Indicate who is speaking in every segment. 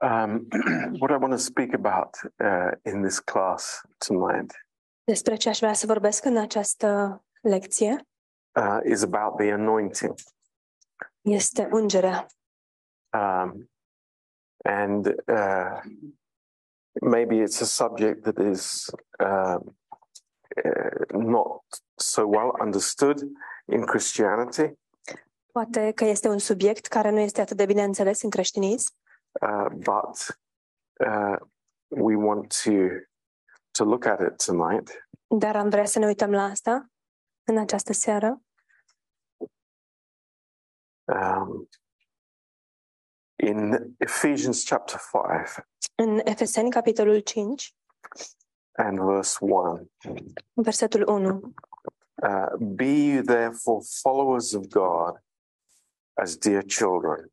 Speaker 1: Um, what I want to speak about uh, in this class tonight
Speaker 2: Despre ce aș vrea să vorbesc în această lecție
Speaker 1: uh, is about the anointing.
Speaker 2: este ungerea.
Speaker 1: Um, and uh, maybe it's a subject that is um, uh, not so well understood in Christianity,
Speaker 2: Poate că este un subiect care nu este atât de bine înțeles în creștinism,
Speaker 1: uh, but uh, we want to to look at it tonight.
Speaker 2: dar am vrea să ne uităm la asta în această seară.
Speaker 1: Um, in Ephesians chapter 5
Speaker 2: În Efeseni, capitolul 5,
Speaker 1: and verse 1.
Speaker 2: versetul 1.
Speaker 1: Uh, Be you therefore followers of God as dear children.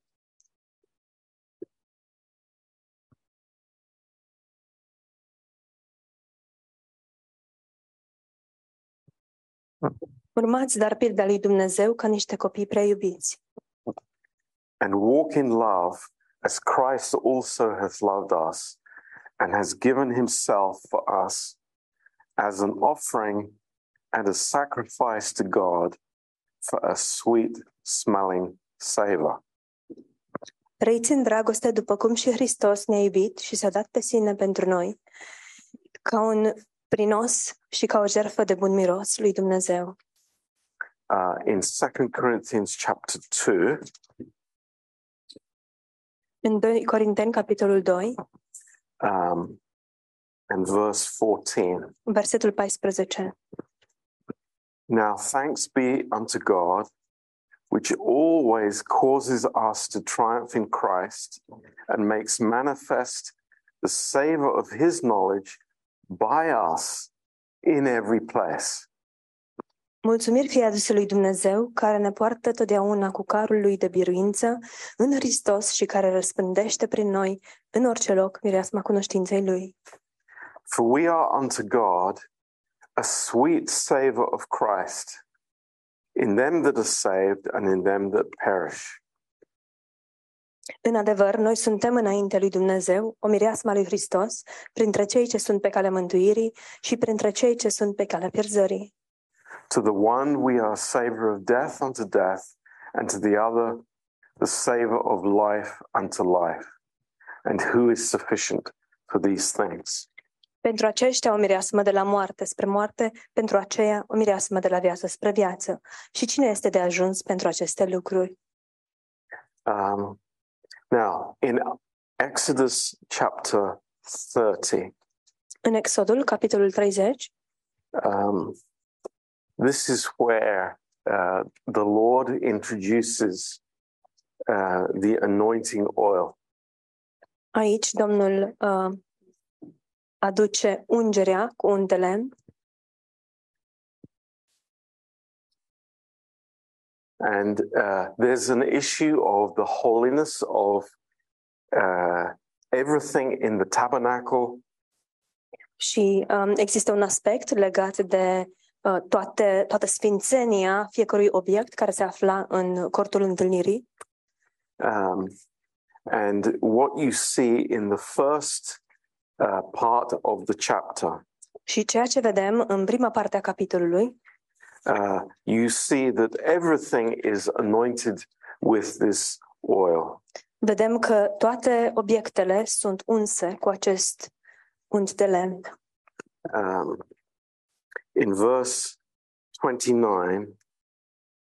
Speaker 2: Urmați dar pilda lui Dumnezeu ca niște copii prea iubiți
Speaker 1: and walk in love as Christ also hath loved us and has given himself for us as an offering and a sacrifice to God for a sweet smelling savor.
Speaker 2: Trăiți în dragoste după cum și Hristos ne-a iubit și s-a dat pe sine pentru noi, ca un prinos și ca o jertfă de bun miros lui Dumnezeu.
Speaker 1: Uh, in 2 Corinthians chapter 2,
Speaker 2: În 2 Corinteni, capitolul 2,
Speaker 1: um, and verse 14.
Speaker 2: versetul 14.
Speaker 1: Now thanks be unto God, which always causes us to triumph in Christ and makes manifest the savor of his knowledge by us in every place.
Speaker 2: Mulțumiri fie aduse lui Dumnezeu, care ne poartă totdeauna cu carul lui de biruință în Hristos și care răspândește prin noi în orice loc mireasma cunoștinței lui.
Speaker 1: For we are unto God a sweet savor of Christ in them that are saved and in them that perish.
Speaker 2: În adevăr, noi suntem înaintea lui Dumnezeu, o mireasma lui Hristos, printre cei ce sunt pe calea mântuirii și printre cei ce sunt pe calea pierzării.
Speaker 1: To the one we are a savor of death unto death, and to the other the savor of life unto life. And who is sufficient for these things?
Speaker 2: Pentru aceștia o mireasmă de la moarte spre moarte, pentru aceea o mireasmă de la viață spre viață. Și cine este de ajuns pentru aceste lucruri?
Speaker 1: Um, now, in Exodus chapter 30,
Speaker 2: În Exodul, capitolul 30,
Speaker 1: um, this is where uh, the Lord introduces uh, the anointing oil.
Speaker 2: aici Domnul uh, aduce ungerea cu untele
Speaker 1: And uh, there's an issue of the holiness of uh, everything in the tabernacle
Speaker 2: și um, există un aspect legat de uh, toate, toată sfințenia fiecărui obiect care se afla în cortul întâlnirii.
Speaker 1: Um, and what you see in the first uh, part of the chapter,
Speaker 2: Și ceea ce vedem în prima parte a capitolului,
Speaker 1: uh, you see that everything is anointed with this oil.
Speaker 2: vedem că toate obiectele sunt unse cu acest unt de lemn.
Speaker 1: Um, in verse 29,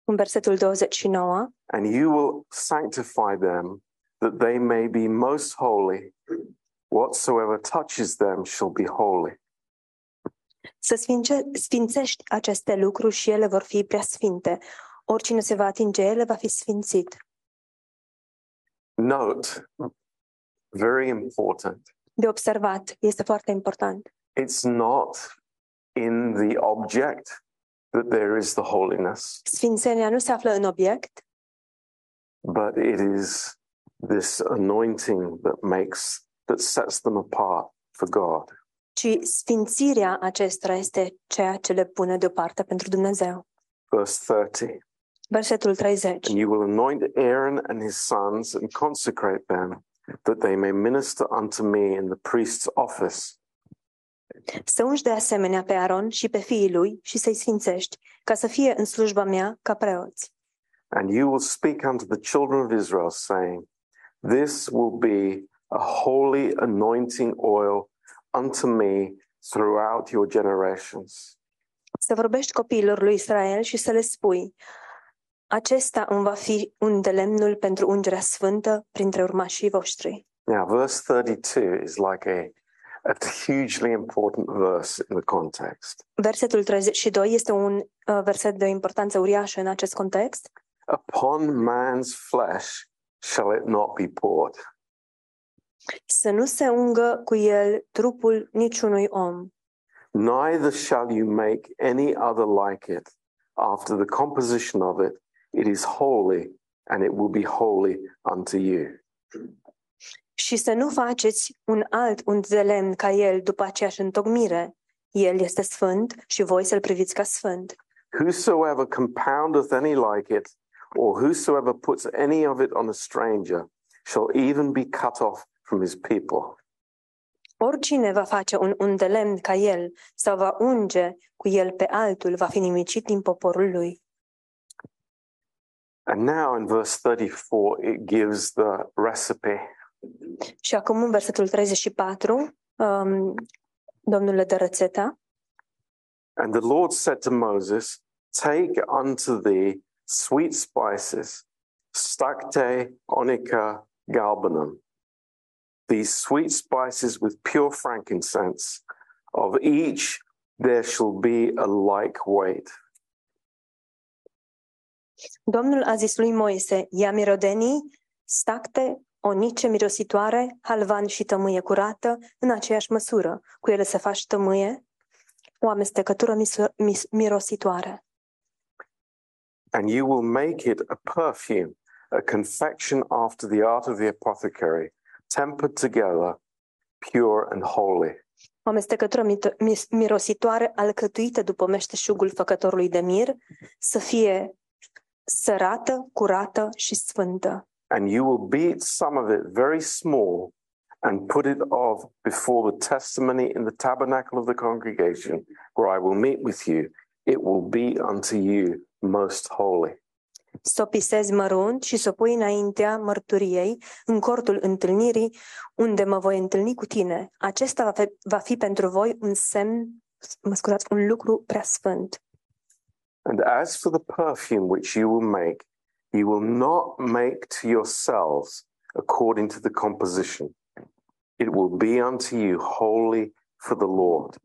Speaker 2: În versetul 29,
Speaker 1: and you will sanctify them that they may be most holy. Whatsoever touches them shall be holy.
Speaker 2: Să sfince, sfințești aceste lucruri și ele vor fi prea sfinte. Oricine se va atinge ele va fi sfințit.
Speaker 1: Note, very important,
Speaker 2: De observat, este foarte important.
Speaker 1: it's not in the object that there is the holiness,
Speaker 2: Sfințenia nu se află în obiect,
Speaker 1: but it is this anointing that makes, that sets them apart for God.
Speaker 2: Ci sfințirea acestora este ceea ce le pune deoparte pentru Dumnezeu.
Speaker 1: Verse 30.
Speaker 2: Versetul 30.
Speaker 1: And you will anoint Aaron and his sons and consecrate them, that they may minister unto me in the priest's office,
Speaker 2: Să ungi de asemenea pe Aron și pe fiii lui și să-i sfințești, ca să fie în slujba mea ca preoți.
Speaker 1: and you will speak unto the children of Israel, saying, This will be a holy anointing oil unto me throughout your generations.
Speaker 2: Să vorbești copiilor lui Israel și să le spui, acesta îmi va fi un de lemnul pentru ungerea sfântă printre urmașii voștri.
Speaker 1: Now, verse 32 is like a, a hugely important verse in the context.
Speaker 2: Versetul 32 este un uh, verset de o importanță uriașă în acest context.
Speaker 1: Upon man's flesh shall it not be poured.
Speaker 2: Să nu se ungă cu el trupul niciunui om,
Speaker 1: Neither shall you make any other like it. After the composition of it, it is holy, and it will be holy unto you.
Speaker 2: și să nu faceți un alt unt de lemn ca el după aceeași întocmire. El este sfânt și voi să-l priviți ca sfânt.
Speaker 1: Whosoever compoundeth any like it, or whosoever puts any of it on a stranger, shall even be cut off from his people.
Speaker 2: Oricine va face un unt de lemn ca el sau va unge cu el pe altul, va fi nimicit din poporul lui.
Speaker 1: And now in verse 34, it gives the recipe.
Speaker 2: Și acum în versetul 34, um, Domnul le dă rețeta.
Speaker 1: And the Lord said to Moses, Take unto thee sweet spices, stacte, onica, galbanum. These sweet spices with pure frankincense, of each there shall be a like weight.
Speaker 2: Domnul a zis lui Moise, ia mirodenii, stacte, onice mirositoare, halvan și tămâie curată, în aceeași măsură. Cu ele se faci tămâie, o amestecătură miso- mis- mirositoare.
Speaker 1: And you will make it a perfume, a confection after the art of the apothecary, tempered together, pure and holy.
Speaker 2: O mirositoare alcătuită după meșteșugul făcătorului de mir, să fie sărată, curată și sfântă.
Speaker 1: and you will beat some of it very small and put it off before the testimony in the tabernacle of the congregation where I will meet with you. It will be unto you most holy.
Speaker 2: Să o pisezi mărunt și să o pui înaintea mărturiei în cortul întâlnirii, unde mă voi întâlni cu tine. Acesta va fi, va fi pentru voi un semn, mă scuzați, un lucru prea sfânt.
Speaker 1: And as for the perfume which you will make, you will not make to yourselves according to the composition. It will be unto you holy for the Lord.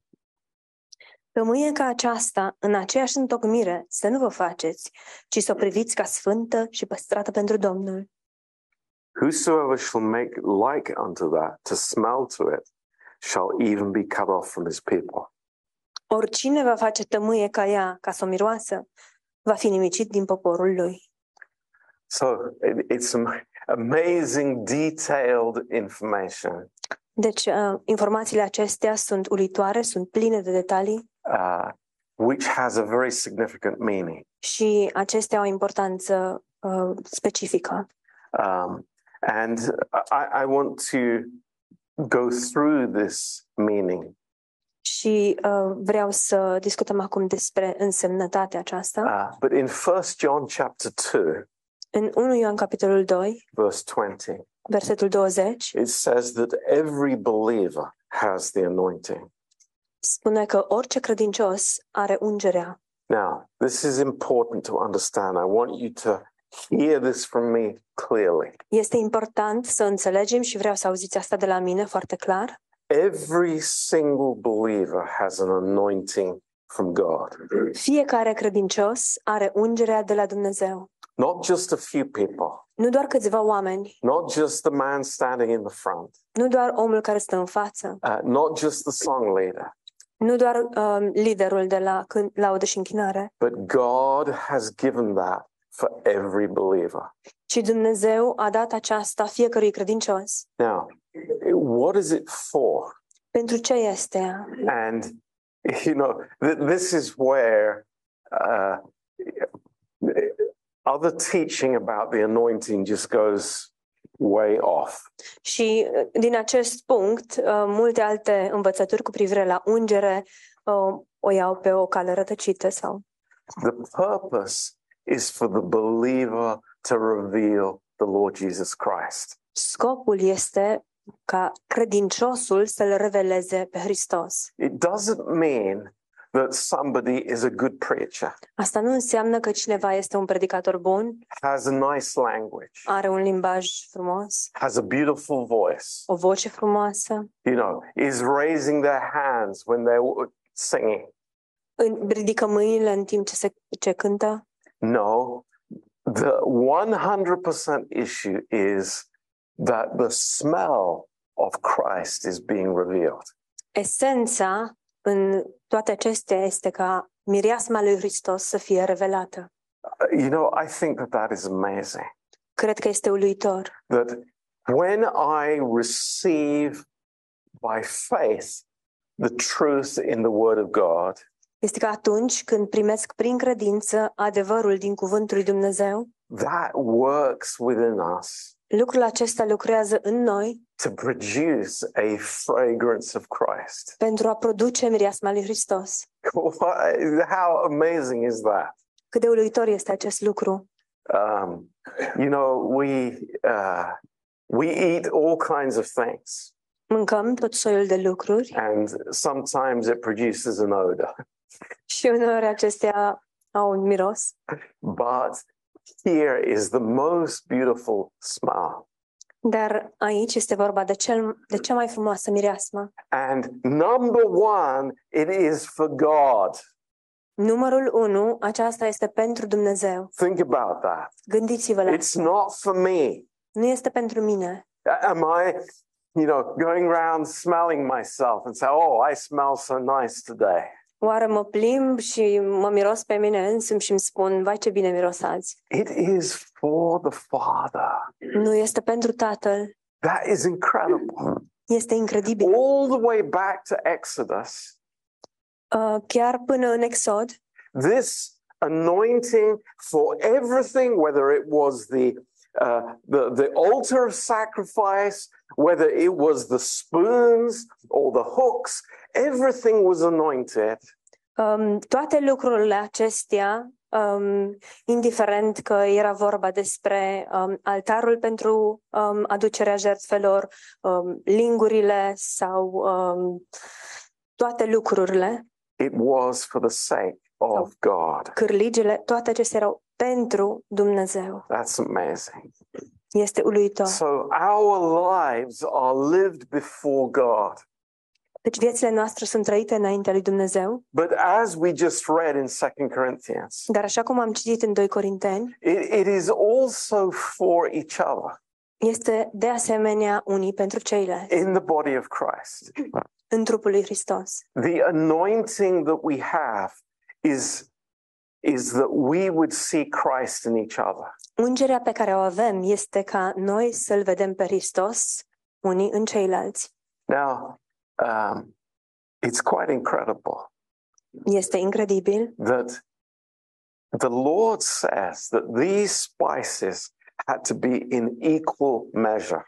Speaker 2: Tămâie ca aceasta, în aceeași întocmire, să nu vă faceți, ci să o priviți ca sfântă și păstrată pentru Domnul.
Speaker 1: Whosoever shall make like unto that to smell to it shall even be cut off from his people.
Speaker 2: Oricine va face tămâie ca ea, ca să o miroasă, va fi nimicit din poporul lui.
Speaker 1: So it, it's am- amazing, detailed information
Speaker 2: Deci, uh, informațiile acestea sunt uluitoare, sunt pline de detalii
Speaker 1: uh, which has a very significant meaning.
Speaker 2: și acestea au o importanță uh, specifică.
Speaker 1: Um, and I, I want to go through this meaning
Speaker 2: Și uh, vreau să discutăm acum despre însemnătatea aceasta.
Speaker 1: Uh, but in 1 John chapter 2,
Speaker 2: În 1 Ioan capitolul 2,
Speaker 1: verse 20,
Speaker 2: versetul 20,
Speaker 1: it says that every believer has the anointing.
Speaker 2: Spune că orice credincios are ungerea.
Speaker 1: Now, this is important to understand. I want you to hear this from me clearly.
Speaker 2: Este important să înțelegem și vreau să auziți asta de la mine foarte clar.
Speaker 1: Every single believer has an anointing from God,
Speaker 2: Fiecare credincios are ungerea de la Dumnezeu.
Speaker 1: not just a few people,
Speaker 2: Nu doar câțiva oameni,
Speaker 1: not just the man standing in the front,
Speaker 2: nu doar omul care stă în față,
Speaker 1: uh, not just the song leader,
Speaker 2: nu doar um, liderul de la când, laudă și închinare,
Speaker 1: but God has given that for every believer.
Speaker 2: ci Dumnezeu a dat aceasta fiecărui credincios.
Speaker 1: Now, what is it for?
Speaker 2: Pentru ce este ea?
Speaker 1: And, you know, th- this is where uh, other teaching about the anointing just goes way off.
Speaker 2: Și uh, din acest punct, uh, multe alte învățături cu privire la ungere uh, o iau pe o cale rătăcită sau
Speaker 1: The purpose is for the believer to reveal the Lord Jesus Christ.
Speaker 2: scopul este ca credinciosul să-l reveleze pe Hristos.
Speaker 1: It doesn't mean that somebody is a good preacher,
Speaker 2: Asta nu înseamnă că cineva este un predicator bun,
Speaker 1: has a nice language,
Speaker 2: are un limbaj frumos,
Speaker 1: has a beautiful voice,
Speaker 2: o voce frumoasă,
Speaker 1: you know, is raising their hands when they're singing.
Speaker 2: în- ridică mâinile în timp ce se ce cântă.
Speaker 1: No, the 100% issue is that the smell of Christ is being revealed.
Speaker 2: Esența în toate acestea este ca mireasma lui Hristos să fie revelată.
Speaker 1: Uh, You know, I think that that is amazing.
Speaker 2: Cred că este uluitor.
Speaker 1: That when I receive by faith the truth in the Word of God,
Speaker 2: Este că atunci când primesc prin credință adevărul din cuvântul lui Dumnezeu,
Speaker 1: that works within us
Speaker 2: lucrul acesta lucrează în noi
Speaker 1: to produce a fragrance of Christ.
Speaker 2: pentru a produce mireasma lui Hristos.
Speaker 1: How amazing is that?
Speaker 2: Cât de uluitor este acest lucru.
Speaker 1: Um, you know, we uh, we eat all kinds of things,
Speaker 2: Mâncăm tot soiul de lucruri
Speaker 1: and sometimes it produces an odor.
Speaker 2: și uneori acestea au un miros,
Speaker 1: But here is the most beautiful smell.
Speaker 2: dar aici este vorba de, cel, de cea mai frumoasă mireasmă.
Speaker 1: And number one, it is for God.
Speaker 2: Numărul unu, aceasta este pentru Dumnezeu.
Speaker 1: Think about that.
Speaker 2: Gândiți-vă la
Speaker 1: It's not for me.
Speaker 2: Nu este pentru mine.
Speaker 1: Am I, you know, going around smelling myself and say, oh, I smell so nice today?
Speaker 2: Oare mă plimb și mă miros pe mine însumi și îmi spun, vai ce bine miros azi.
Speaker 1: It is for the Father.
Speaker 2: Nu este pentru Tatăl.
Speaker 1: That is incredible.
Speaker 2: Este incredibil.
Speaker 1: All the way back to Exodus,
Speaker 2: Uh, chiar până în Exod,
Speaker 1: this anointing for everything, whether it was the uh, the the altar of sacrifice, whether it was the spoons or the hooks, everything was anointed
Speaker 2: um, toate lucrurile acestea, um, indiferent că era vorba despre um, altarul pentru um, aducerea jertfelor, um, lingurile sau um, toate lucrurile,
Speaker 1: it was for the sake of God.
Speaker 2: cârligele, toate acestea erau pentru Dumnezeu.
Speaker 1: That's amazing.
Speaker 2: Este uluitor.
Speaker 1: So our lives are lived before God.
Speaker 2: Deci viețile noastre sunt trăite înaintea lui Dumnezeu,
Speaker 1: But as we just read in Second Corinthians,
Speaker 2: dar așa cum am citit în 2 Corinteni,
Speaker 1: it, it is also for each other
Speaker 2: este de asemenea unii pentru ceilalți,
Speaker 1: in the body of Christ.
Speaker 2: în trupul lui Hristos.
Speaker 1: The anointing that we have is, is that we would see Christ in each other.
Speaker 2: Ungerea pe care o avem este ca noi să-L vedem pe Hristos unii în ceilalți.
Speaker 1: Now, um, it's quite incredible
Speaker 2: Este incredibil
Speaker 1: that the Lord says that these spices had to be in equal measure.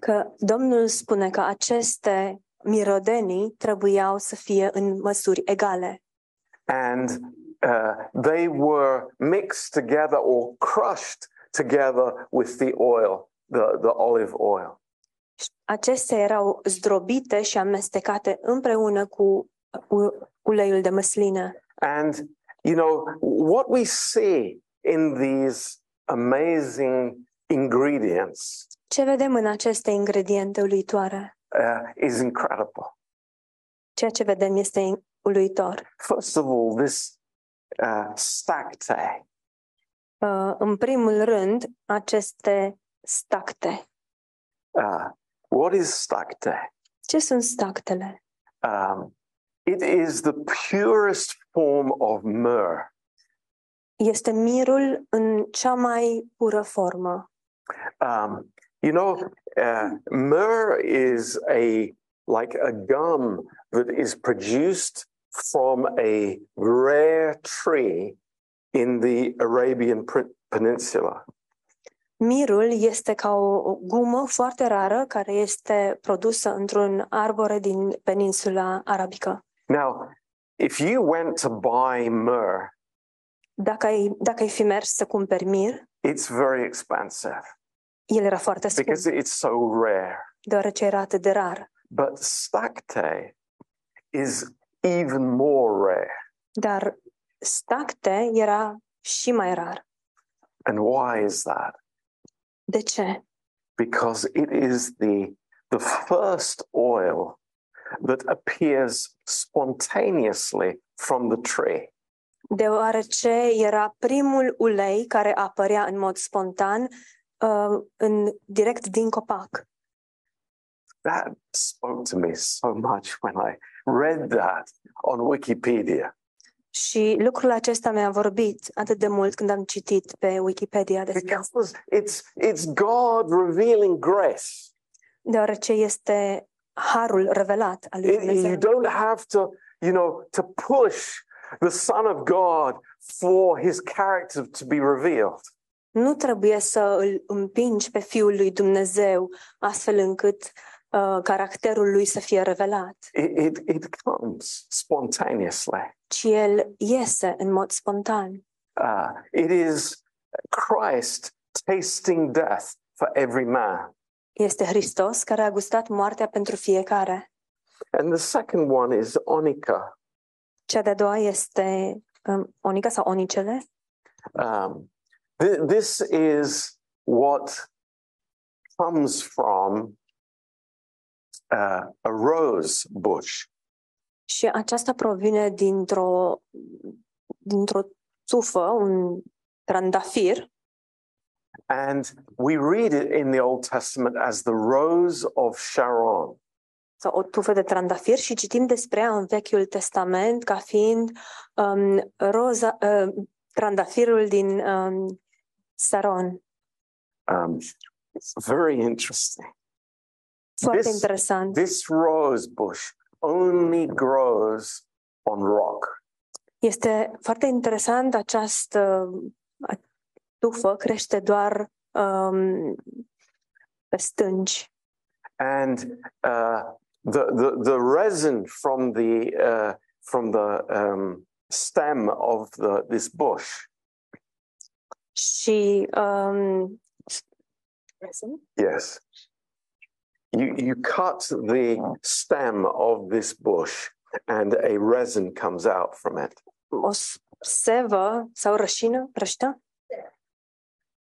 Speaker 2: că Domnul spune că aceste mirodenii trebuiau să fie în măsuri egale
Speaker 1: and uh, they were mixed together or crushed together with the oil, the, the olive oil.
Speaker 2: Acestea erau zdrobite și amestecate împreună cu u- uleiul de măslină.
Speaker 1: And, you know, what we see in these amazing ingredients
Speaker 2: Ce vedem în aceste ingrediente uluitoare?
Speaker 1: uh, is incredible.
Speaker 2: Ceea ce vedem este in- uluitor.
Speaker 1: First of all, this uh, stacte.
Speaker 2: Uh, În primul rând, aceste stacte.
Speaker 1: Uh, what is stacte?
Speaker 2: Ce sunt stactele?
Speaker 1: Um, it is the purest form of myrrh.
Speaker 2: Este mirul în cea mai pură formă.
Speaker 1: Um, you know, uh, myrrh is a like a gum that is produced from a rare tree in the Arabian Peninsula.
Speaker 2: Mirul este ca o o gumă foarte rară care este produsă într-un arbore din peninsula arabică.
Speaker 1: Now, if you went to buy myrrh,
Speaker 2: Dacă ai, dacă ai fi mers să cumperi mir,
Speaker 1: it's very expensive
Speaker 2: el era foarte scump,
Speaker 1: because it's so rare.
Speaker 2: deoarece era atât de rar.
Speaker 1: But stacte is even more rare.
Speaker 2: Dar stacte era și mai rar.
Speaker 1: And why is that?
Speaker 2: De ce?
Speaker 1: Because it is the, the first oil that appears spontaneously from the tree.
Speaker 2: Deoarece era primul ulei care apărea în mod spontan uh, în, direct din copac.
Speaker 1: That spoke to me so much when I read that on Wikipedia.
Speaker 2: Și lucrul acesta mi-a vorbit atât de mult când am citit pe Wikipedia despre asta.
Speaker 1: Because it's, it's God revealing grace.
Speaker 2: Deoarece este harul revelat al lui
Speaker 1: It- you
Speaker 2: Dumnezeu.
Speaker 1: don't have to, you know, to push the Son of God for his character to be revealed.
Speaker 2: Nu trebuie să îl împingi pe Fiul lui Dumnezeu astfel încât uh, caracterul lui să fie revelat,
Speaker 1: It, it, it comes spontaneously.
Speaker 2: ci el iese în mod spontan.
Speaker 1: Uh, it is Christ tasting death for every man.
Speaker 2: Este Hristos care a gustat moartea pentru fiecare.
Speaker 1: And the second one is onica.
Speaker 2: Cea de-a doua este um, onica sau onicele.
Speaker 1: Um, th- this is what comes from uh, a rose bush.
Speaker 2: Și aceasta provine dintr-o, dintr-o țufă, un trandafir,
Speaker 1: And we read it in the Old Testament as the rose of Sharon.
Speaker 2: sau o tufă de trandafir și citim despre ea în Vechiul Testament ca fiind um, roza, uh, trandafirul din um, Saron.
Speaker 1: Um, it's very interesting.
Speaker 2: Foarte
Speaker 1: This-
Speaker 2: interesant.
Speaker 1: This rose bush only grows on rock.
Speaker 2: Este foarte interesant această a- tufă crește doar um, pe stânci
Speaker 1: And uh, the, the, the resin from the, uh, from the um, stem of the, this bush
Speaker 2: și um,
Speaker 1: Yes. You, you cut the stem of this bush and a resin comes out from it.
Speaker 2: o sevă sau rășină, rășită?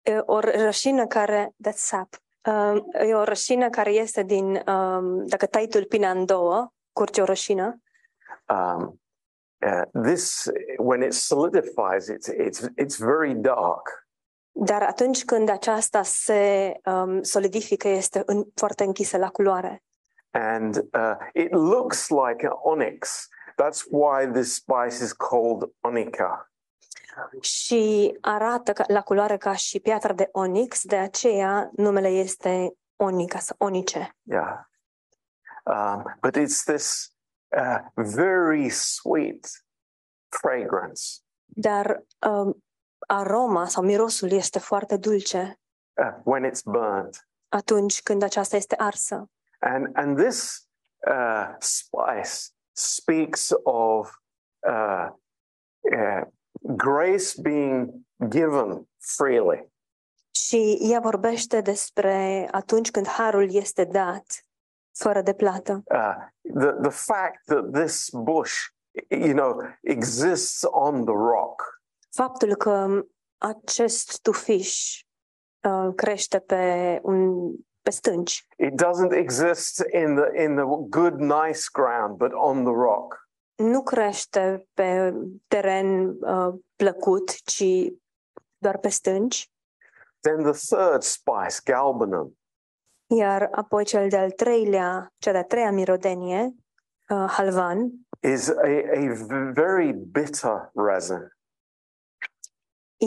Speaker 2: E o ră- rășină care, that's sap, Um, e o rășină care este din, um, dacă tai tulpina în două, curge o rășină
Speaker 1: Um, uh, this, when it solidifies, it's, it's, it's very dark.
Speaker 2: Dar atunci când aceasta se um, solidifică, este în, foarte închisă la culoare.
Speaker 1: And uh, it looks like an onyx. That's why this spice is called onica.
Speaker 2: Și arată ca, la culoare ca și piatra de onix, de aceea numele este onica sau onice.
Speaker 1: Yeah. Um, but it's this uh, very sweet fragrance.
Speaker 2: Dar um, aroma sau mirosul este foarte dulce
Speaker 1: uh, when it's burned.
Speaker 2: atunci când aceasta este arsă.
Speaker 1: And, and this uh, spice speaks of uh, uh, grace being given freely.
Speaker 2: Și ea vorbește despre atunci când harul este dat fără de plată.
Speaker 1: Uh, the, the fact that this bush, you know, exists on the rock
Speaker 2: Faptul că acest tufiș uh, crește pe, un, pe stânci
Speaker 1: it doesn't exist in the, in the good, nice ground, but on the rock.
Speaker 2: nu crește pe teren uh, plăcut, ci doar pe stânci.
Speaker 1: Then the third spice, galbanum,
Speaker 2: Iar apoi cel de-al treilea, cea de-a treia mirodenie, uh, halvan,
Speaker 1: is a, a very bitter resin.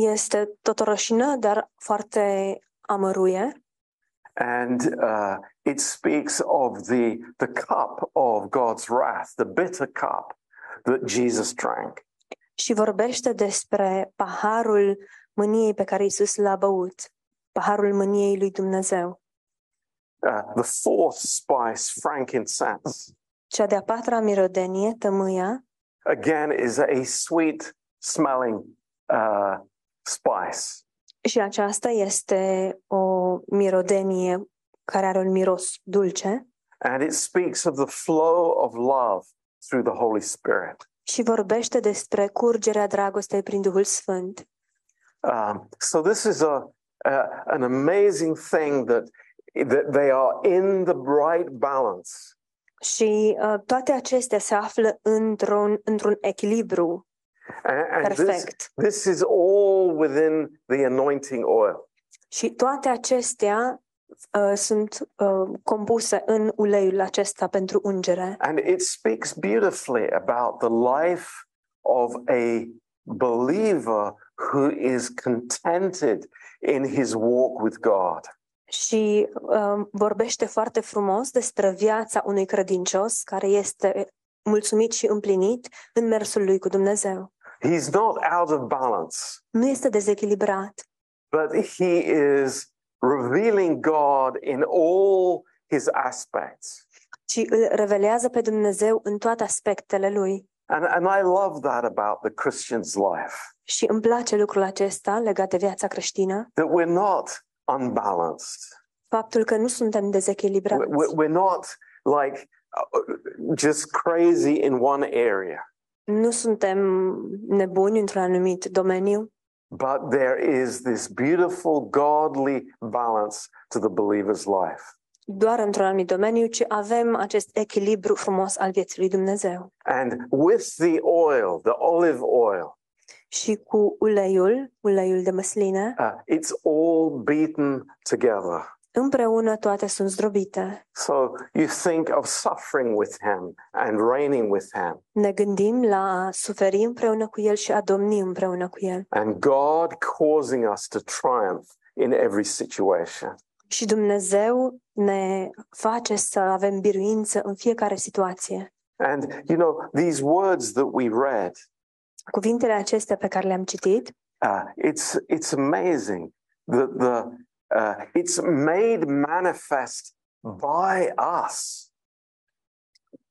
Speaker 2: Este tot o roșină, dar foarte amăruie
Speaker 1: and uh, it speaks of the the cup of God's wrath, the bitter cup that Jesus drank.
Speaker 2: și vorbește despre paharul mâniei pe care Isus l-a băut, paharul mâniei lui Dumnezeu.
Speaker 1: Uh, the fourth spice, frankincense,
Speaker 2: Cea de-a patra mirodenie, tămâia,
Speaker 1: again is a sweet smelling uh, spice.
Speaker 2: și aceasta este o mirodenie care are un miros dulce
Speaker 1: And it speaks of the flow of love through the Holy Spirit.
Speaker 2: și vorbește despre curgerea dragostei prin Duhul Sfânt.
Speaker 1: Um, so this is a, a an amazing thing that that they are in the right balance.
Speaker 2: Și uh, toate acestea se află într-un, într-un echilibru
Speaker 1: And, and this,
Speaker 2: perfect.
Speaker 1: this is all within the anointing oil.
Speaker 2: Și toate acestea uh, sunt uh, compuse în uleiul acesta pentru ungere.
Speaker 1: And it speaks beautifully about the life of a believer who is contented in his walk with God.
Speaker 2: Și uh, vorbește foarte frumos despre viața unui credincios care este mulțumit și împlinit în mersul lui cu Dumnezeu.
Speaker 1: He's not out of balance,
Speaker 2: Nu este dezechilibrat,
Speaker 1: but he is revealing God in all his aspects.
Speaker 2: ci îl revelează pe Dumnezeu în toate aspectele lui.
Speaker 1: And, and I love that about the Christian's life,
Speaker 2: Și îmi place lucrul acesta legat de viața creștină,
Speaker 1: that we're not unbalanced.
Speaker 2: faptul că nu suntem dezechilibrați.
Speaker 1: We're, we're not like uh, just crazy in one area,
Speaker 2: Nu suntem nebuni într-un anumit domeniu,
Speaker 1: but there is this beautiful, godly balance to the believer's life.
Speaker 2: doar într-un anumit domeniu, ci avem acest echilibru frumos al vieții lui Dumnezeu.
Speaker 1: And with the oil, the olive oil,
Speaker 2: Și cu uleiul, uleiul de măsline,
Speaker 1: uh, it's all beaten together.
Speaker 2: Împreună toate sunt zdrobite.
Speaker 1: So you think of suffering with him and reigning with him,
Speaker 2: Ne gândim la a suferi împreună cu El și a domni împreună cu El.
Speaker 1: and God causing us to triumph in every situation.
Speaker 2: Și Dumnezeu ne face să avem biruință în fiecare situație.
Speaker 1: And you know, these words that we read,
Speaker 2: Cuvintele acestea pe care le-am citit
Speaker 1: uh, it's it's amazing that the uh, it's made manifest by us.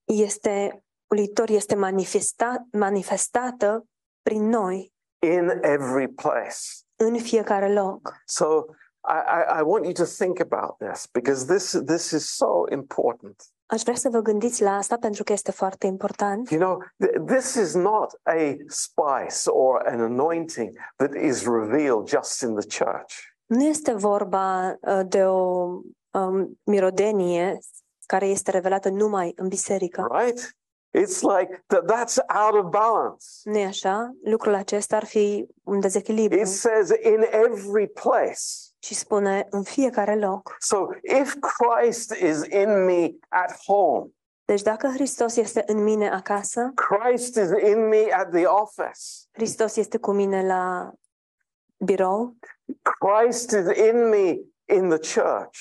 Speaker 2: este uluitor, este manifesta, manifestată prin noi
Speaker 1: in every place.
Speaker 2: în fiecare loc.
Speaker 1: So I, I, I want you to think about this because this this is so important.
Speaker 2: Aș vrea să vă gândiți la asta pentru că este foarte important.
Speaker 1: You know, th- this is not a spice or an anointing that is revealed just in the church.
Speaker 2: Nu este vorba uh, de o um, mirodenie care este revelată numai în biserică.
Speaker 1: right? It's like that that's out of balance.
Speaker 2: nu așa? Lucrul acesta ar fi un dezechilibru.
Speaker 1: It says in every place.
Speaker 2: Și spune în fiecare loc.
Speaker 1: So if Christ is in me at home,
Speaker 2: Deci dacă Hristos este în mine acasă,
Speaker 1: Christ is in me at the office,
Speaker 2: Hristos este cu mine la birou,
Speaker 1: Christ is in me in the church,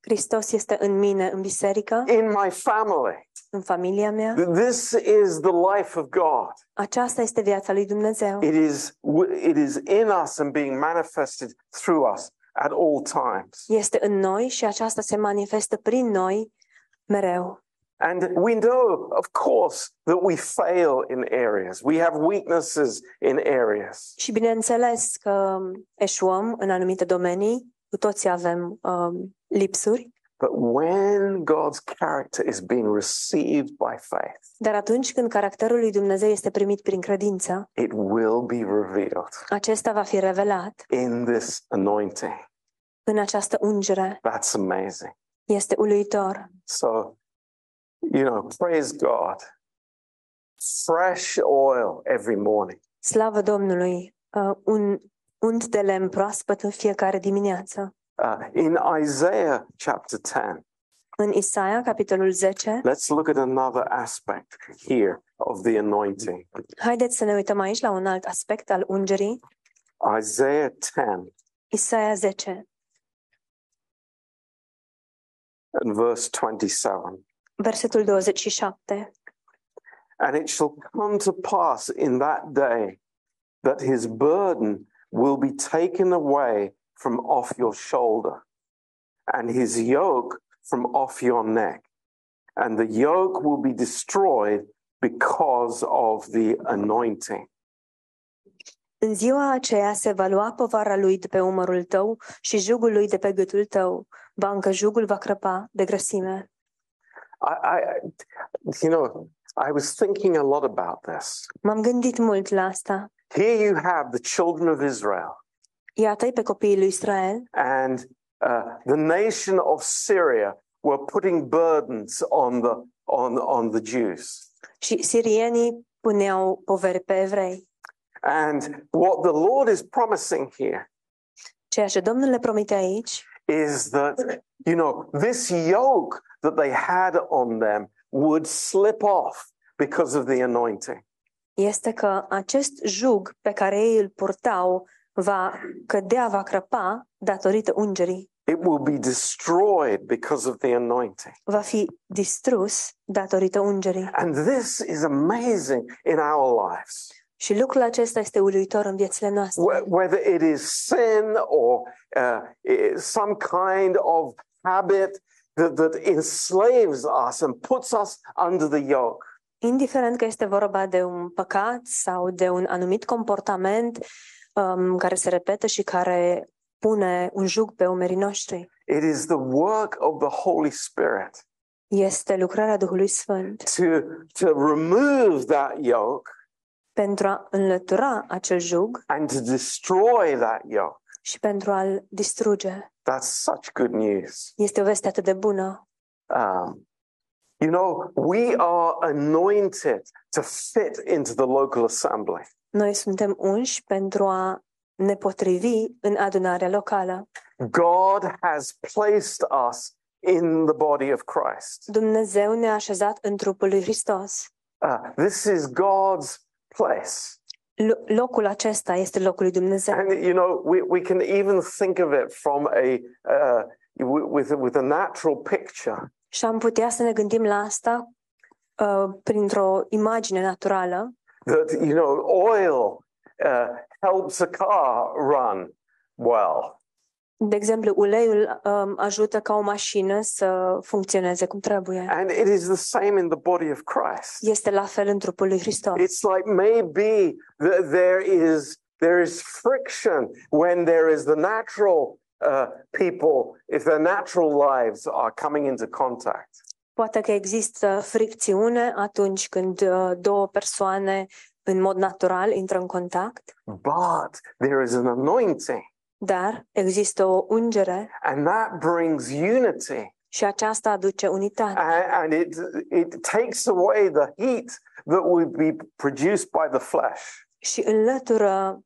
Speaker 2: Hristos este în mine în biserică,
Speaker 1: in my family.
Speaker 2: în familia mea.
Speaker 1: This is the life of God.
Speaker 2: Aceasta este viața lui Dumnezeu.
Speaker 1: It is it is in us and being manifested through us at all times.
Speaker 2: Este în noi și aceasta se manifestă prin noi mereu.
Speaker 1: And we know, of course, that we fail in areas. We have weaknesses in areas.
Speaker 2: Și bineînțeles că eșuăm în anumite domenii, cu toții avem um, lipsuri,
Speaker 1: But when God's character is being received by faith,
Speaker 2: dar atunci când caracterul lui Dumnezeu este primit prin credință,
Speaker 1: it will be revealed
Speaker 2: acesta va fi revelat
Speaker 1: in this anointing.
Speaker 2: în această ungere.
Speaker 1: That's amazing.
Speaker 2: Este uluitor.
Speaker 1: So, you know, praise God. Fresh oil every morning.
Speaker 2: Slavă Domnului! Uh, un unt de lemn proaspăt în fiecare dimineață.
Speaker 1: Uh, in Isaiah chapter 10,
Speaker 2: În Isaia, capitolul 10,
Speaker 1: let's look at another aspect here of the anointing.
Speaker 2: haideți să ne uităm aici la un alt aspect al ungerii.
Speaker 1: Isaiah 10
Speaker 2: Isaia 10,
Speaker 1: and verse 27.
Speaker 2: Versetul 27.
Speaker 1: And it shall come to pass in that day that his burden will be taken away from off your shoulder, and his yoke from off your neck. And the yoke will be destroyed because of the anointing.
Speaker 2: În ziua aceea se va lua povara lui de pe umărul tău și jugul lui de pe gâtul tău. Bancă jugul va crăpa de grăsime.
Speaker 1: I, I, you know, I was thinking a lot about this.
Speaker 2: M-am gândit mult la asta.
Speaker 1: Here you have the children of Israel
Speaker 2: Iată-i pe copiii lui Israel
Speaker 1: and uh, the nation of Syria were putting burdens on the on on the Jews.
Speaker 2: și sirienii puneau poveri pe evrei.
Speaker 1: And what the Lord is promising here
Speaker 2: Ceea ce Domnul le promite aici
Speaker 1: is that you know this yoke that they had on them would slip off because of the anointing.
Speaker 2: este că acest jug pe care ei îl purtau va cădea, va crăpa datorită ungerii.
Speaker 1: It will be destroyed because of the anointing.
Speaker 2: Va fi distrus datorită ungerii.
Speaker 1: And this is amazing in our lives.
Speaker 2: Și lucrul acesta este uluitor în viețile noastre.
Speaker 1: Wh- Whether it is sin or uh, i- some kind of habit that, that enslaves us and puts us under the yoke.
Speaker 2: Indiferent că este vorba de un păcat sau de un anumit comportament um, care se repetă și care pune un jug pe umerii noștri,
Speaker 1: It is the work of the Holy Spirit
Speaker 2: este lucrarea Duhului Sfânt
Speaker 1: to, to remove that yoke
Speaker 2: pentru a înlătura acel jug
Speaker 1: and to destroy that yoke.
Speaker 2: și pentru a-l distruge.
Speaker 1: That's such good news.
Speaker 2: Este o veste atât de bună.
Speaker 1: Um, you know, we are anointed to fit into the local assembly.
Speaker 2: Noi suntem unși pentru a ne potrivi în adunarea locală.
Speaker 1: God has placed us in the body of Christ.
Speaker 2: Dumnezeu ne-a așezat în trupul lui Hristos.
Speaker 1: Uh, this is God's place.
Speaker 2: Lo- Locul acesta este locul lui Dumnezeu.
Speaker 1: And, you know, we, we can even think of it from a, uh, wi- with, with a natural picture.
Speaker 2: Și am putea să ne gândim la asta uh, printr-o imagine naturală,
Speaker 1: That, you know, oil uh, helps a car run well.
Speaker 2: De exemplu, uleiul um, ajută ca o mașină să funcționeze cum trebuie.
Speaker 1: And it is the same in the body of Christ.
Speaker 2: Este la fel în trupul lui Hristos.
Speaker 1: It's like maybe th- there is there is friction when there is the natural uh, people, if their natural lives are coming into contact.
Speaker 2: Poate că există fricțiune atunci când uh, două persoane în mod natural intră în contact,
Speaker 1: But there is an anointing,
Speaker 2: dar există o ungere
Speaker 1: and that brings unity,
Speaker 2: și aceasta aduce unitate
Speaker 1: and, and it it takes away the heat that would be produced by the flesh.
Speaker 2: și înlătură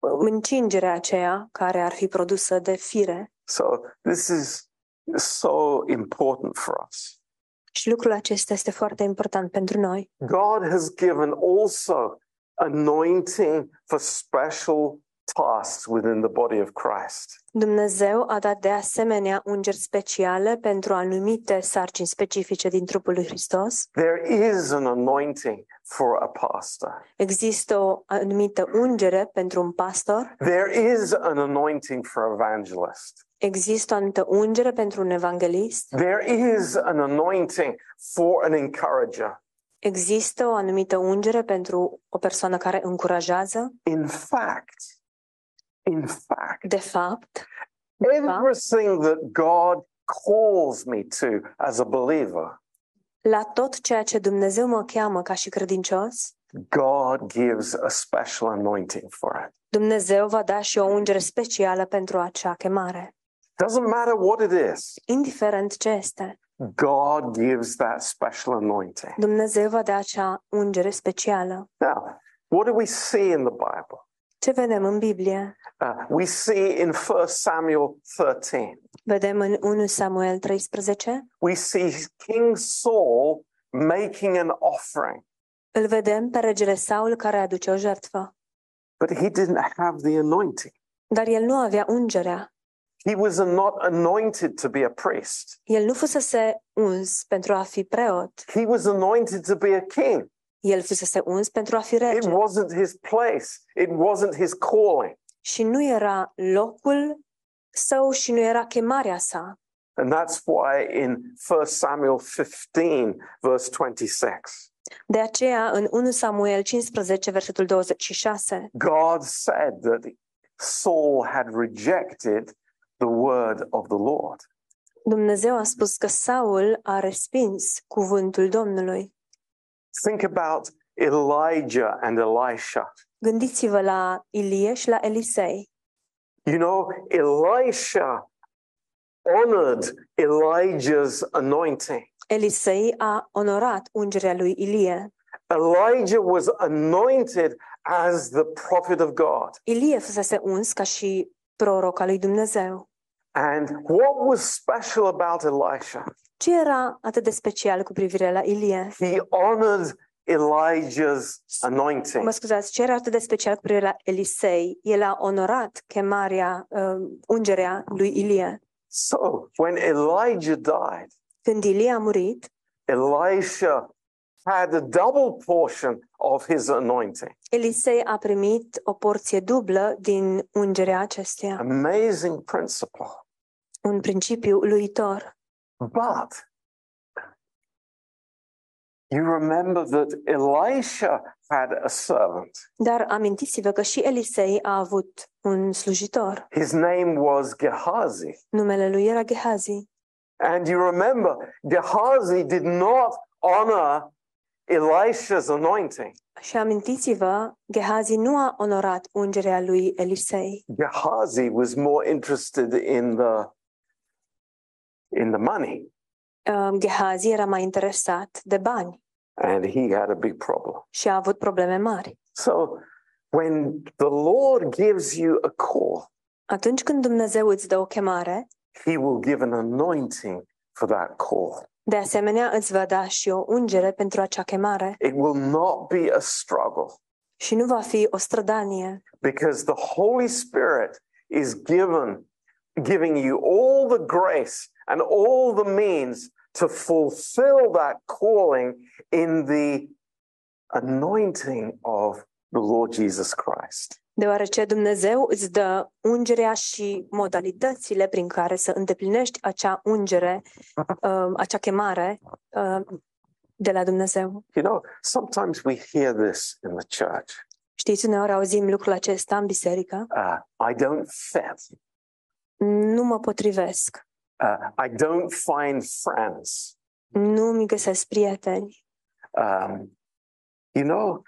Speaker 2: încingerea aceea care ar fi produsă de fire.
Speaker 1: So this is so important for us.
Speaker 2: Și lucrul acesta este foarte important pentru noi.
Speaker 1: God has given also anointing for special tasks within the body of Christ.
Speaker 2: Dumnezeu a dat de asemenea ungeri speciale pentru anumite sarcini specifice din trupul lui Hristos.
Speaker 1: There is an anointing for a pastor.
Speaker 2: Există o anumită ungere pentru un pastor,
Speaker 1: There is an anointing for evangelist.
Speaker 2: există o anumită ungere pentru un evanghelist,
Speaker 1: There is an anointing for an encourager.
Speaker 2: există o anumită ungere pentru o persoană care încurajează.
Speaker 1: In fact, in fact,
Speaker 2: De fapt,
Speaker 1: everything that God calls me to as a believer,
Speaker 2: la tot ceea ce Dumnezeu mă cheamă ca și credincios,
Speaker 1: God gives a special anointing for it.
Speaker 2: Dumnezeu va da și o ungere specială pentru acea chemare.
Speaker 1: Doesn't matter what it is,
Speaker 2: Indiferent ce este,
Speaker 1: God gives that special anointing.
Speaker 2: Dumnezeu va da acea ungere specială.
Speaker 1: Now, what do we see in the Bible?
Speaker 2: Ce vedem în Biblie?
Speaker 1: Uh, we see in 1 Samuel 13,
Speaker 2: Vedem în 1 Samuel 13,
Speaker 1: we see King Saul making an offering,
Speaker 2: îl vedem pe regele Saul care aduce o jertfă.
Speaker 1: but he didn't have the anointing.
Speaker 2: Dar el nu avea ungerea.
Speaker 1: He was not anointed to be a priest.
Speaker 2: El nu fusese uns pentru a fi preot.
Speaker 1: He was anointed to be a king.
Speaker 2: El fusese uns pentru a fi
Speaker 1: It
Speaker 2: rege.
Speaker 1: wasn't his place. It wasn't his calling.
Speaker 2: și nu era locul său și nu era chemarea sa.
Speaker 1: And that's why in 1 Samuel 15, verse 26,
Speaker 2: De aceea, în 1 Samuel 15, versetul 26,
Speaker 1: God said that Saul had rejected the word of the Lord.
Speaker 2: Dumnezeu a spus că Saul a respins cuvântul Domnului.
Speaker 1: Think about Elijah and Elisha.
Speaker 2: Gândiți-vă la Ilie și la Elisei.
Speaker 1: You know, Elisha honored Elijah's anointing.
Speaker 2: Elisei a onorat ungerea lui Ilie.
Speaker 1: Elijah was anointed as the prophet of God.
Speaker 2: Ilie fusese uns ca și proroc al lui Dumnezeu.
Speaker 1: And what was special about Elisha?
Speaker 2: Ce era atât de special cu privire la Ilie?
Speaker 1: He honored Elijah's anointing.
Speaker 2: Mă scuzați, ce era atât de special cu privire la Elisei? El a onorat chemarea, uh, ungerea lui Ilie.
Speaker 1: So when Elijah died,
Speaker 2: Când Ilie a murit,
Speaker 1: Elisha had a double portion of his anointing.
Speaker 2: Elisei a primit o porție dublă din ungerea acesteia.
Speaker 1: Amazing principle.
Speaker 2: Un principiu uluitor.
Speaker 1: But you remember that Elisha had a servant.
Speaker 2: Dar amintiți-vă că și Elisei a avut un slujitor.
Speaker 1: His name was Gehazi.
Speaker 2: Numele lui era Gehazi.
Speaker 1: And you remember, Gehazi did not honor Elisha's anointing.
Speaker 2: Și amintiți-vă, Gehazi nu a onorat ungerea lui Elisei.
Speaker 1: Gehazi was more interested in the in the money,
Speaker 2: Gehazi era mai interesat de bani
Speaker 1: and he had a big problem.
Speaker 2: și a avut probleme mari.
Speaker 1: So when the Lord gives you a call,
Speaker 2: Atunci când Dumnezeu îți dă o chemare,
Speaker 1: he will give an anointing for that call.
Speaker 2: de asemenea îți va da și o ungere pentru acea chemare
Speaker 1: It will not be a struggle
Speaker 2: și nu va fi o strădanie,
Speaker 1: because the Holy Spirit is given giving you all the grace and all the means to fulfill that calling in the anointing of the Lord Jesus Christ.
Speaker 2: deoarece Dumnezeu îți dă ungerea și modalitățile prin care să îndeplinești acea ungere, uh, acea chemare uh, de la Dumnezeu.
Speaker 1: You know, sometimes we hear this in the church.
Speaker 2: Știți, uneori auzim lucrul acesta în biserică.
Speaker 1: Uh, I don't fit.
Speaker 2: Nu mă potrivesc.
Speaker 1: Uh, I don't find friends.
Speaker 2: Nu mi găsesc prieteni.
Speaker 1: Um, you know,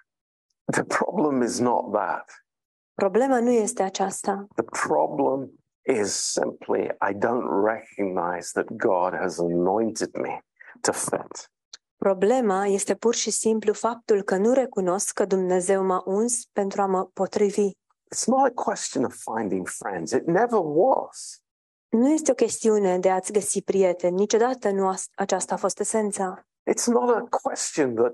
Speaker 1: the problem is not that.
Speaker 2: Problema nu este aceasta.
Speaker 1: The problem is simply I don't recognize that God has anointed me to fit.
Speaker 2: Problema este pur și simplu faptul că nu recunosc că Dumnezeu m-a uns pentru a mă potrivi.
Speaker 1: It's not a question of finding friends. It never was.
Speaker 2: Nu este o chestiune de a-ți găsi prieteni. Niciodată nu a, aceasta a fost esența.
Speaker 1: It's not a question that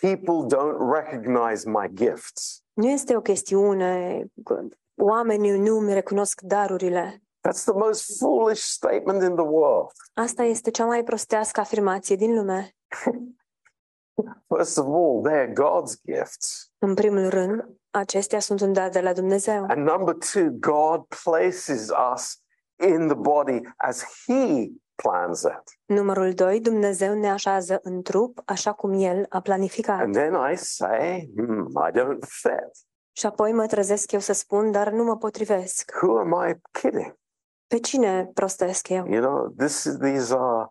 Speaker 1: people don't recognize my gifts.
Speaker 2: Nu este o chestiune că oamenii nu îmi recunosc darurile.
Speaker 1: That's the most foolish statement in the world.
Speaker 2: Asta este cea mai prostească afirmație din lume.
Speaker 1: First of all, they're God's gifts.
Speaker 2: În primul rând, acestea sunt un dar de la Dumnezeu.
Speaker 1: And number two, God places us in the body as He plans it.
Speaker 2: Numărul doi, Dumnezeu ne așează în trup așa cum El a planificat.
Speaker 1: And then I say, hmm, I don't fit.
Speaker 2: Și apoi mă trezesc eu să spun, dar nu mă potrivesc.
Speaker 1: Who am I kidding?
Speaker 2: Pe cine prostesc eu?
Speaker 1: You know, this is, these are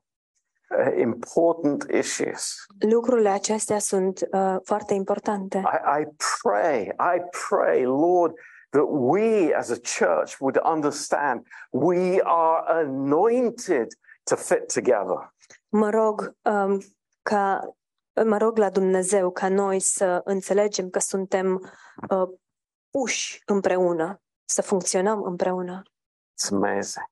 Speaker 1: uh, important issues.
Speaker 2: Lucrurile acestea sunt uh, foarte importante.
Speaker 1: I, I pray, I pray, Lord, that we as a church would understand we are anointed to fit together.
Speaker 2: Mă rog um, ca mă rog la Dumnezeu ca noi să înțelegem că suntem uh, puși împreună, să funcționăm împreună.
Speaker 1: It's amazing.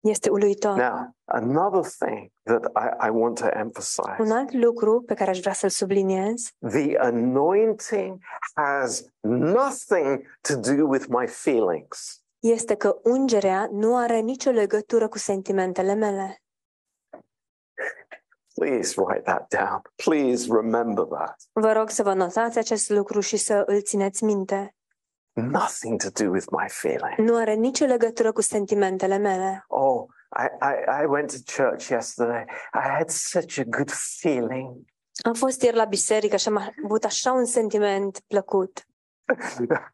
Speaker 2: Este uluitor.
Speaker 1: Now, another thing that I, I want to
Speaker 2: Un
Speaker 1: emphasize
Speaker 2: alt lucru pe care aș vrea să-l subliniez
Speaker 1: the anointing has nothing to do with my feelings.
Speaker 2: este că ungerea nu are nicio legătură cu sentimentele mele.
Speaker 1: Please write that down. Please remember that.
Speaker 2: Vă rog să vă notați acest lucru și să îl țineți minte.
Speaker 1: Nothing to do with my feeling.
Speaker 2: nu are nicio legătură cu sentimentele mele.
Speaker 1: Oh, I, I, I went to church yesterday. I had such a good feeling.
Speaker 2: Am fost ieri la biserică și am avut așa un sentiment plăcut.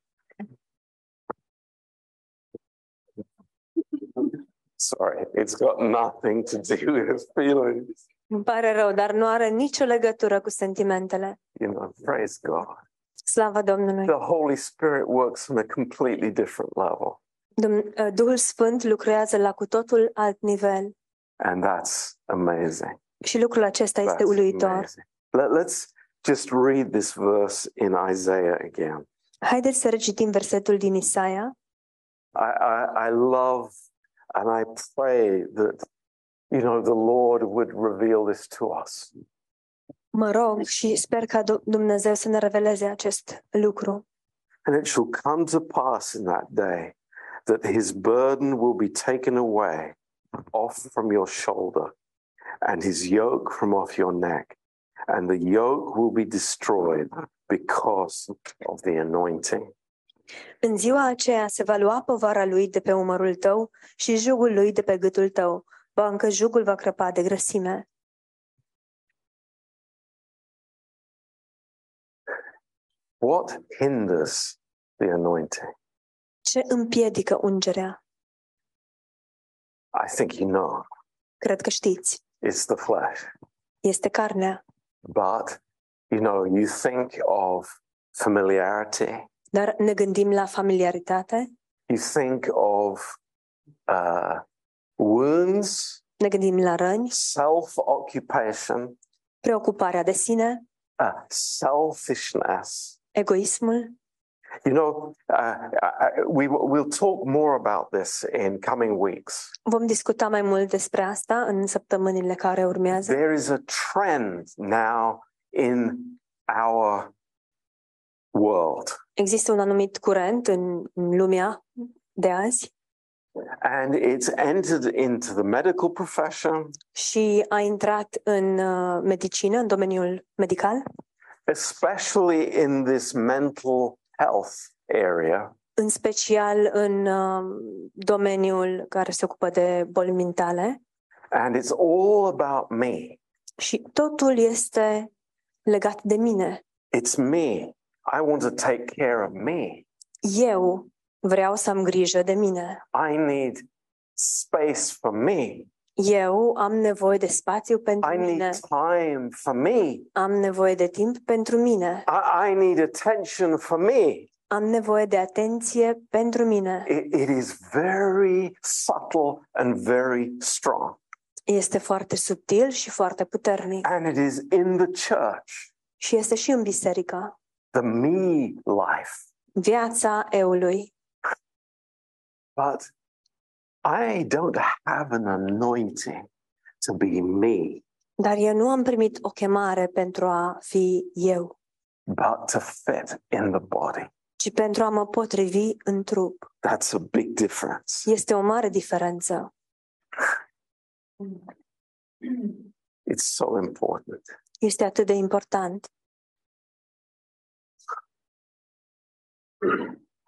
Speaker 1: Sorry, it's got nothing to do with feelings.
Speaker 2: Îmi pare rău, dar nu are nicio legătură cu sentimentele.
Speaker 1: You know, praise God.
Speaker 2: Slavă Domnului!
Speaker 1: The Holy Spirit works on a completely different level.
Speaker 2: Uh, Duhul Sfânt lucrează la cu totul alt nivel
Speaker 1: And that's amazing.
Speaker 2: și lucrul acesta este uluitor.
Speaker 1: amazing. Let, let's just read this verse in Isaiah again.
Speaker 2: Haideți să recitim versetul din Isaia.
Speaker 1: I, I, I love and I pray that, you know, the Lord would reveal this to us.
Speaker 2: Mă rog și sper ca Du- Dumnezeu să ne reveleze acest lucru.
Speaker 1: And it shall come to pass in that day that his burden will be taken away off from your shoulder and his yoke from off your neck. And the yoke will be destroyed because of the anointing.
Speaker 2: În ziua aceea se va lua povara lui de pe umărul tău și jugul lui de pe gâtul tău, ba încă jugul va crăpa de grăsime.
Speaker 1: What hinders the anointing?
Speaker 2: Ce împiedică ungerea?
Speaker 1: I think you know.
Speaker 2: Cred că știți.
Speaker 1: It's the flesh.
Speaker 2: Este carnea.
Speaker 1: But, you know, you think of familiarity,
Speaker 2: Dar ne gândim la familiaritate,
Speaker 1: you think of uh, wounds,
Speaker 2: ne gândim la răni,
Speaker 1: self occupation,
Speaker 2: preocuparea de sine,
Speaker 1: uh, selfishness.
Speaker 2: Egoismul.
Speaker 1: You know, uh, uh, we, we'll talk more about this in coming weeks.
Speaker 2: Vom discuta mai mult despre asta în săptămânile care urmează.
Speaker 1: There is a trend now in our world,
Speaker 2: Există un anumit curent în în lumea de azi
Speaker 1: and it's entered into the medical profession,
Speaker 2: și a intrat în uh, medicină, în domeniul medical,
Speaker 1: especially in this mental health area.
Speaker 2: în special în uh, domeniul care se ocupă de boli mentale
Speaker 1: And it's all about me.
Speaker 2: și totul este legat de mine.
Speaker 1: It's me. I want to take care of me.
Speaker 2: Eu vreau să am grijă de mine.
Speaker 1: I need space for me.
Speaker 2: Eu am nevoie de spațiu pentru
Speaker 1: I
Speaker 2: mine.
Speaker 1: need time for me.
Speaker 2: Am nevoie de timp pentru mine.
Speaker 1: I, I need attention for me.
Speaker 2: Am nevoie de atenție pentru mine.
Speaker 1: It, it is very subtle and very strong.
Speaker 2: Este foarte subtil și foarte puternic.
Speaker 1: And it is in the church,
Speaker 2: Și este și în biserică.
Speaker 1: the me life.
Speaker 2: Viața eului.
Speaker 1: But I don't have an anointing to be me,
Speaker 2: Dar eu nu am primit o chemare pentru a fi eu,
Speaker 1: but to fit in the body.
Speaker 2: ci pentru a mă potrivi în trup.
Speaker 1: That's a big difference.
Speaker 2: Este o mare diferență.
Speaker 1: It's so important.
Speaker 2: Este atât de important.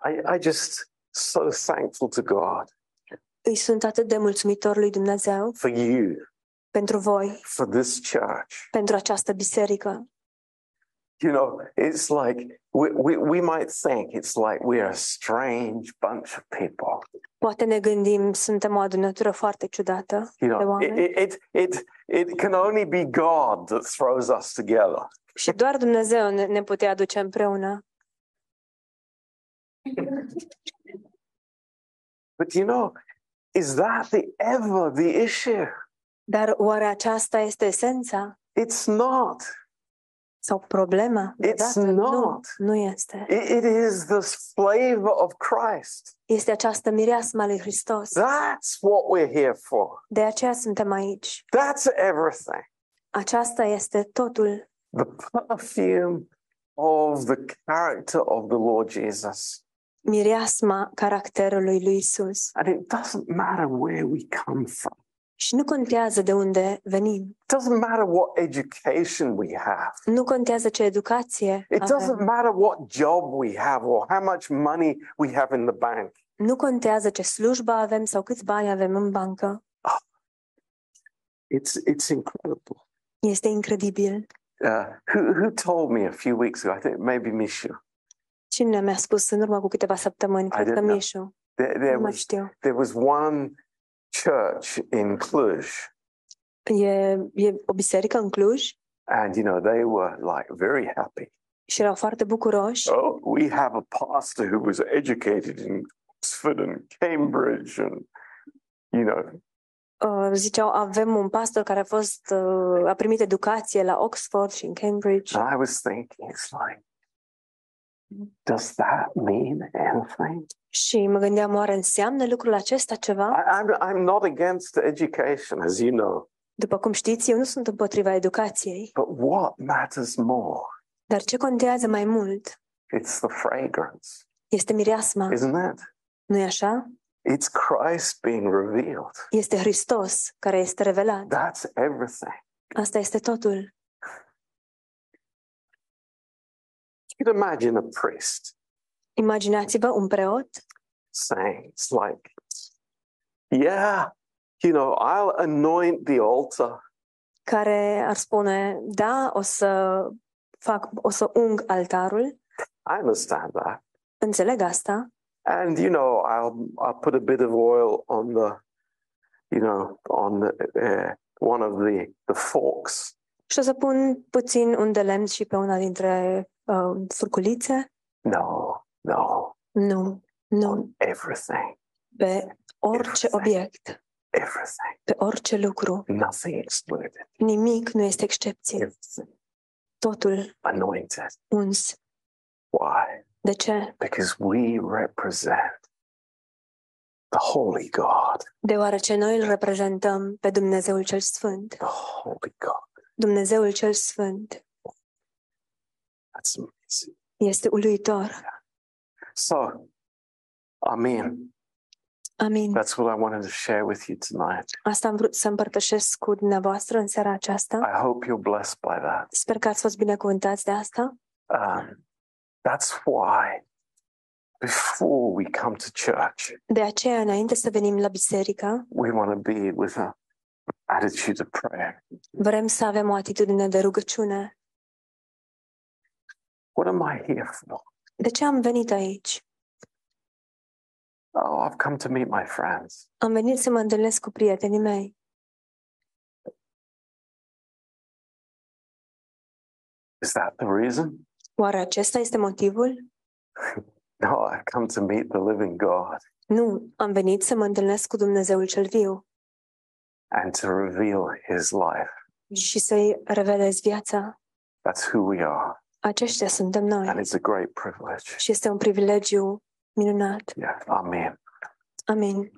Speaker 1: I, I just so thankful to God
Speaker 2: Îi sunt atât de mulțumitor lui Dumnezeu
Speaker 1: for you,
Speaker 2: pentru voi,
Speaker 1: for this church.
Speaker 2: pentru această biserică.
Speaker 1: You know, it's like we, we, we might think it's like we're a strange bunch of people.
Speaker 2: Poate ne gândim, suntem o adunătură foarte ciudată
Speaker 1: You
Speaker 2: de
Speaker 1: know,
Speaker 2: oameni
Speaker 1: it, it, it, it can only be God that throws us together.
Speaker 2: și doar Dumnezeu ne, ne putea aduce împreună.
Speaker 1: But you know, is that the ever the issue?
Speaker 2: Dar oare aceasta este esența
Speaker 1: It's not.
Speaker 2: sau problema?
Speaker 1: It's
Speaker 2: Deodată? Nu,
Speaker 1: not.
Speaker 2: nu este.
Speaker 1: It, it is this flavor of Christ.
Speaker 2: Este această mireasma lui Hristos.
Speaker 1: That's what we're here for.
Speaker 2: De aceea suntem aici.
Speaker 1: That's everything.
Speaker 2: Aceasta este totul.
Speaker 1: The perfume of the character of the Lord Jesus.
Speaker 2: Mireasma caracterului lui Isus.
Speaker 1: And it doesn't matter where we come from.
Speaker 2: Și nu contează de unde venim.
Speaker 1: It doesn't matter what education we have.
Speaker 2: Nu contează ce educație
Speaker 1: It doesn't
Speaker 2: avem.
Speaker 1: matter what job we have or how much money we have in the bank.
Speaker 2: Nu contează ce slujbă avem sau câți bani avem în bancă.
Speaker 1: It's it's incredible.
Speaker 2: Este incredibil.
Speaker 1: Uh, who who told me a few weeks ago? I think maybe Mishu.
Speaker 2: Cine mi-a spus în urmă cu câteva săptămâni? Cred
Speaker 1: didn't
Speaker 2: că
Speaker 1: know.
Speaker 2: Mișu.
Speaker 1: There, there
Speaker 2: Nu mai
Speaker 1: was
Speaker 2: știu.
Speaker 1: there was one church in Cluj,
Speaker 2: E, e o biserică în Cluj
Speaker 1: and you know they were like very happy.
Speaker 2: și erau foarte bucuroși.
Speaker 1: Oh, we have a pastor who was educated in Oxford and Cambridge, and you know,
Speaker 2: Uh, ziceau, avem un pastor care a fost, uh, a primit educație la Oxford și în Cambridge.
Speaker 1: and I was thinking, it's like, does that mean anything?
Speaker 2: Și mă gândeam, oare înseamnă lucrul acesta ceva?
Speaker 1: I, I'm I'm not against education, as you know,
Speaker 2: După cum știți, eu nu sunt împotriva educației.
Speaker 1: but what matters more?
Speaker 2: Dar ce contează mai mult
Speaker 1: It's the fragrance,
Speaker 2: este mireasma,
Speaker 1: isn't it?
Speaker 2: nu-i așa?
Speaker 1: It's Christ being revealed.
Speaker 2: Este Hristos care este revelat.
Speaker 1: That's everything.
Speaker 2: Asta este totul.
Speaker 1: You can imagine a priest
Speaker 2: Imaginați-vă un preot
Speaker 1: saying, it's like, yeah, you know, I'll anoint the altar.
Speaker 2: care ar spune, da, o să fac, o să ung altarul,
Speaker 1: I understand that.
Speaker 2: înțeleg asta,
Speaker 1: And, you know, I'll, I'll put a bit of oil on the, you know, on the, uh, one of the, the forks.
Speaker 2: și o să pun puțin un de lemn și pe una dintre uh, furculițe.
Speaker 1: No, no,
Speaker 2: Nu, nu,
Speaker 1: on everything,
Speaker 2: pe orice obiect,
Speaker 1: everything,
Speaker 2: pe orice lucru.
Speaker 1: nothing excluded,
Speaker 2: Nimic nu este excepție.
Speaker 1: everything
Speaker 2: Totul
Speaker 1: anointed.
Speaker 2: uns.
Speaker 1: Why?
Speaker 2: De ce?
Speaker 1: Because we represent the Holy God,
Speaker 2: Deoarece noi îl reprezentăm pe Dumnezeul cel Sfânt.
Speaker 1: the Holy God.
Speaker 2: Dumnezeul cel Sfânt
Speaker 1: That's amazing.
Speaker 2: este uluitor.
Speaker 1: So, Amen.
Speaker 2: Amin.
Speaker 1: That's what I wanted to share with you tonight.
Speaker 2: Asta am vrut să împărtășesc cu dumneavoastră în seara aceasta.
Speaker 1: I hope you're blessed by that.
Speaker 2: Sper că ați fost binecuvântați de asta.
Speaker 1: Um, that's why before we come to church,
Speaker 2: De aceea, înainte să venim la biserică,
Speaker 1: we want to be with an attitude of prayer.
Speaker 2: vrem să avem o atitudine de rugăciune.
Speaker 1: What am I here for?
Speaker 2: De ce am venit aici?
Speaker 1: Oh, I've come to meet my friends.
Speaker 2: Am venit să mă întâlnesc cu prietenii mei.
Speaker 1: Is that the reason?
Speaker 2: Oare acesta este motivul?
Speaker 1: No, I've come to meet the living God
Speaker 2: Nu, am venit să mă întâlnesc cu Dumnezeul cel viu
Speaker 1: and to reveal his life.
Speaker 2: și să-i revelez viața.
Speaker 1: That's who we are.
Speaker 2: Aceștia suntem
Speaker 1: And
Speaker 2: noi
Speaker 1: it's a great privilege.
Speaker 2: și este un privilegiu minunat.
Speaker 1: Yeah. Amen.
Speaker 2: Amin.